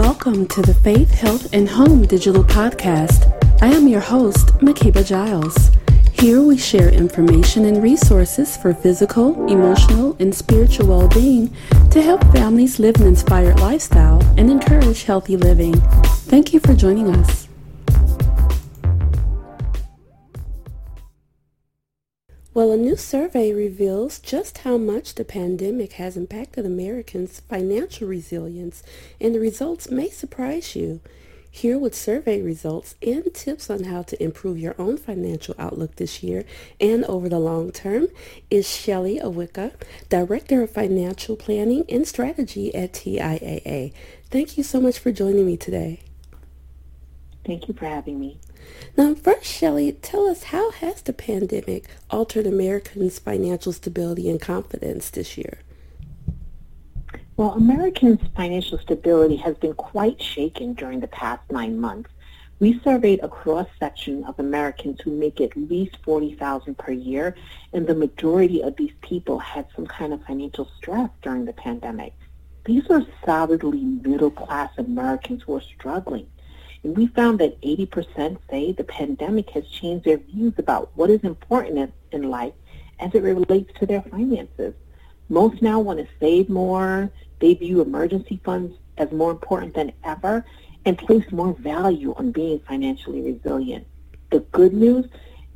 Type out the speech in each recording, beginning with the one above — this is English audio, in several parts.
Welcome to the Faith, Health, and Home Digital Podcast. I am your host, Makeba Giles. Here we share information and resources for physical, emotional, and spiritual well being to help families live an inspired lifestyle and encourage healthy living. Thank you for joining us. Well, a new survey reveals just how much the pandemic has impacted Americans' financial resilience, and the results may surprise you. Here with survey results and tips on how to improve your own financial outlook this year and over the long term is Shelly Eweka, Director of Financial Planning and Strategy at TIAA. Thank you so much for joining me today. Thank you for having me. Now, first, Shelly, tell us how has the pandemic altered Americans' financial stability and confidence this year? Well, Americans' financial stability has been quite shaken during the past nine months. We surveyed a cross-section of Americans who make at least 40000 per year, and the majority of these people had some kind of financial stress during the pandemic. These are solidly middle-class Americans who are struggling. And we found that 80% say the pandemic has changed their views about what is important in life as it relates to their finances. Most now want to save more. They view emergency funds as more important than ever and place more value on being financially resilient. The good news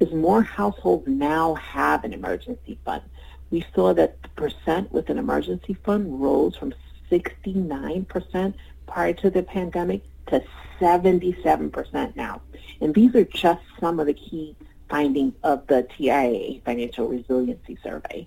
is more households now have an emergency fund. We saw that the percent with an emergency fund rose from 69% prior to the pandemic to 77% now. And these are just some of the key findings of the TIAA Financial Resiliency Survey.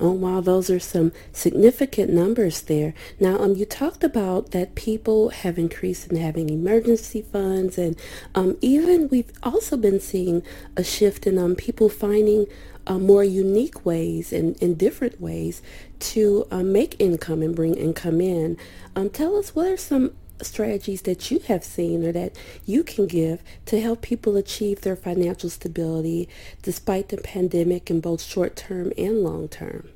Oh wow, those are some significant numbers there. Now, um, you talked about that people have increased in having emergency funds, and um, even we've also been seeing a shift in um, people finding uh, more unique ways and in different ways to uh, make income and bring income in. Um, tell us what are some strategies that you have seen or that you can give to help people achieve their financial stability despite the pandemic in both short term and long term?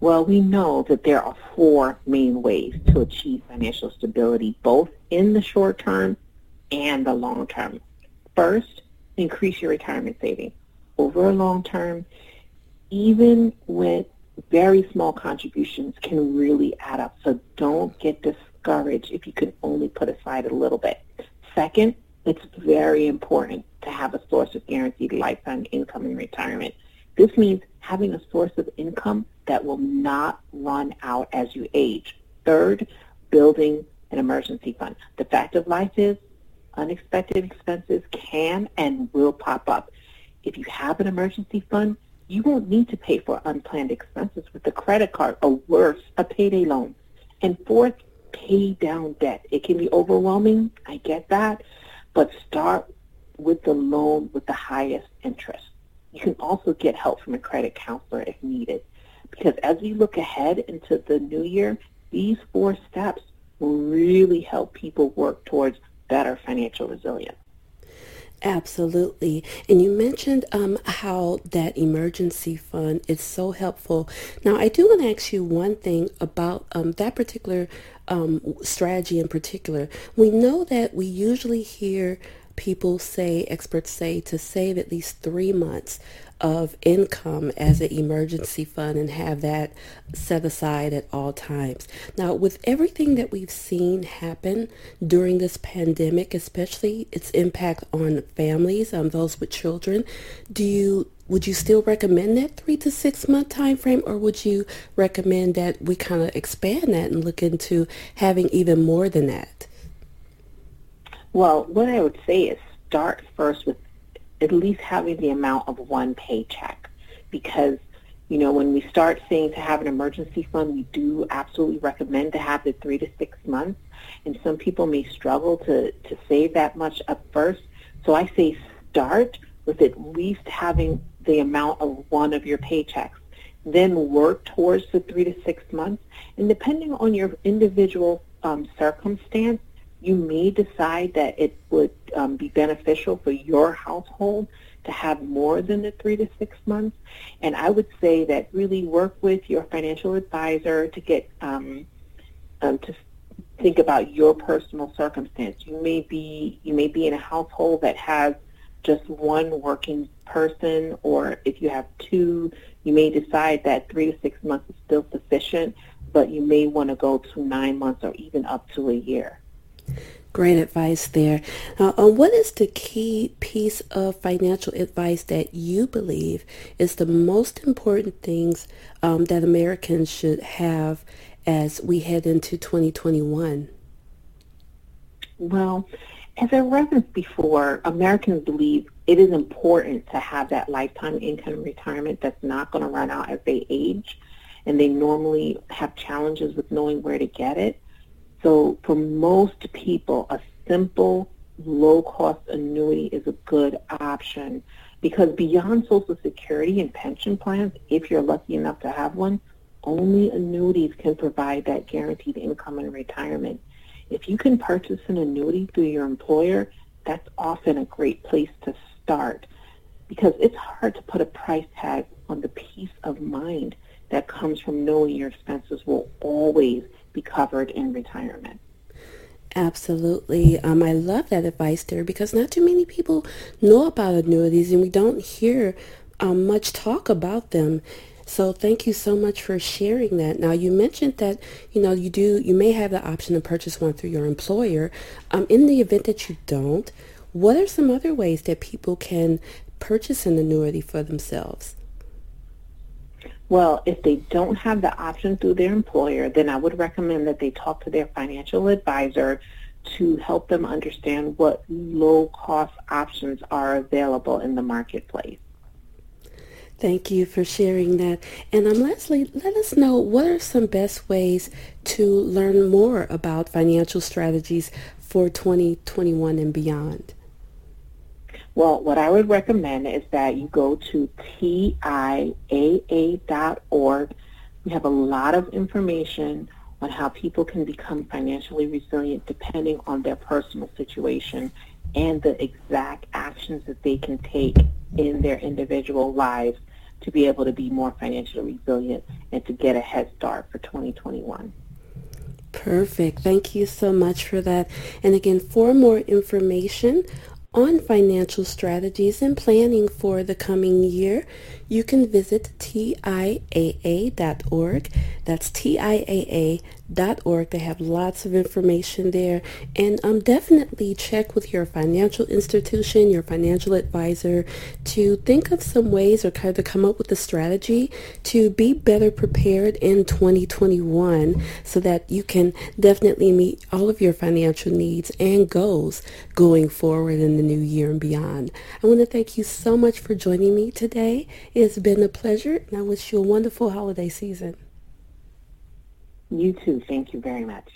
Well, we know that there are four main ways to achieve financial stability, both in the short term and the long term. First, increase your retirement savings. Over a long term, even with very small contributions can really add up. So don't get dis- discouraged if you can only put aside a little bit. Second, it's very important to have a source of guaranteed lifetime income in retirement. This means having a source of income that will not run out as you age. Third, building an emergency fund. The fact of life is unexpected expenses can and will pop up. If you have an emergency fund, you won't need to pay for unplanned expenses with a credit card or worse, a payday loan. And fourth, pay down debt. It can be overwhelming. I get that. But start with the loan with the highest interest. You can also get help from a credit counselor if needed. Because as we look ahead into the new year, these four steps will really help people work towards better financial resilience. Absolutely. And you mentioned um, how that emergency fund is so helpful. Now, I do want to ask you one thing about um, that particular um, strategy in particular. We know that we usually hear people say, experts say, to save at least three months of income as an emergency fund and have that set aside at all times. Now, with everything that we've seen happen during this pandemic, especially its impact on families, on those with children, do you would you still recommend that three to six month time frame or would you recommend that we kind of expand that and look into having even more than that? Well, what I would say is start first with at least having the amount of one paycheck because you know when we start saying to have an emergency fund we do absolutely recommend to have the three to six months. And some people may struggle to to save that much up first. So i say start with at least having the amount of one of your paychecks. Then work towards the three to six months. And depending on your individual um, circumstance you may decide that it would um, be beneficial for your household to have more than the three to six months. And I would say that really work with your financial advisor to get um, um, to think about your personal circumstance. You may be you may be in a household that has just one working person, or if you have two, you may decide that three to six months is still sufficient, but you may want to go to nine months or even up to a year. Great advice there. Now, uh, what is the key piece of financial advice that you believe is the most important things um, that Americans should have as we head into 2021? Well, as I referenced before, Americans believe it is important to have that lifetime income retirement that's not going to run out as they age, and they normally have challenges with knowing where to get it. So for most people, a simple, low-cost annuity is a good option because beyond Social Security and pension plans, if you're lucky enough to have one, only annuities can provide that guaranteed income in retirement. If you can purchase an annuity through your employer, that's often a great place to start because it's hard to put a price tag on the peace of mind that comes from knowing your expenses will always be covered in retirement. Absolutely. Um, I love that advice there because not too many people know about annuities and we don't hear um, much talk about them. So thank you so much for sharing that. Now you mentioned that you know you do you may have the option to purchase one through your employer. Um, in the event that you don't, what are some other ways that people can purchase an annuity for themselves? Well, if they don't have the option through their employer, then I would recommend that they talk to their financial advisor to help them understand what low-cost options are available in the marketplace. Thank you for sharing that. And um, Leslie, let us know what are some best ways to learn more about financial strategies for 2021 and beyond. Well, what I would recommend is that you go to TIAA.org. We have a lot of information on how people can become financially resilient depending on their personal situation and the exact actions that they can take in their individual lives to be able to be more financially resilient and to get a head start for 2021. Perfect. Thank you so much for that. And again, for more information on financial strategies and planning for the coming year, you can visit TIAA.org. That's TIAA.org. They have lots of information there. And um, definitely check with your financial institution, your financial advisor, to think of some ways or kind of come up with a strategy to be better prepared in 2021 so that you can definitely meet all of your financial needs and goals going forward in the new year and beyond. I want to thank you so much for joining me today. It's been a pleasure, and I wish you a wonderful holiday season. You too. Thank you very much.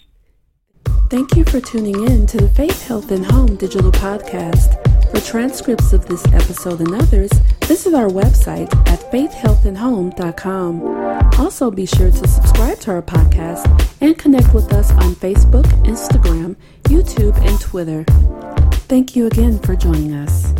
Thank you for tuning in to the Faith, Health, and Home digital podcast. For transcripts of this episode and others, visit our website at faithhealthandhome.com. Also, be sure to subscribe to our podcast and connect with us on Facebook, Instagram, YouTube, and Twitter. Thank you again for joining us.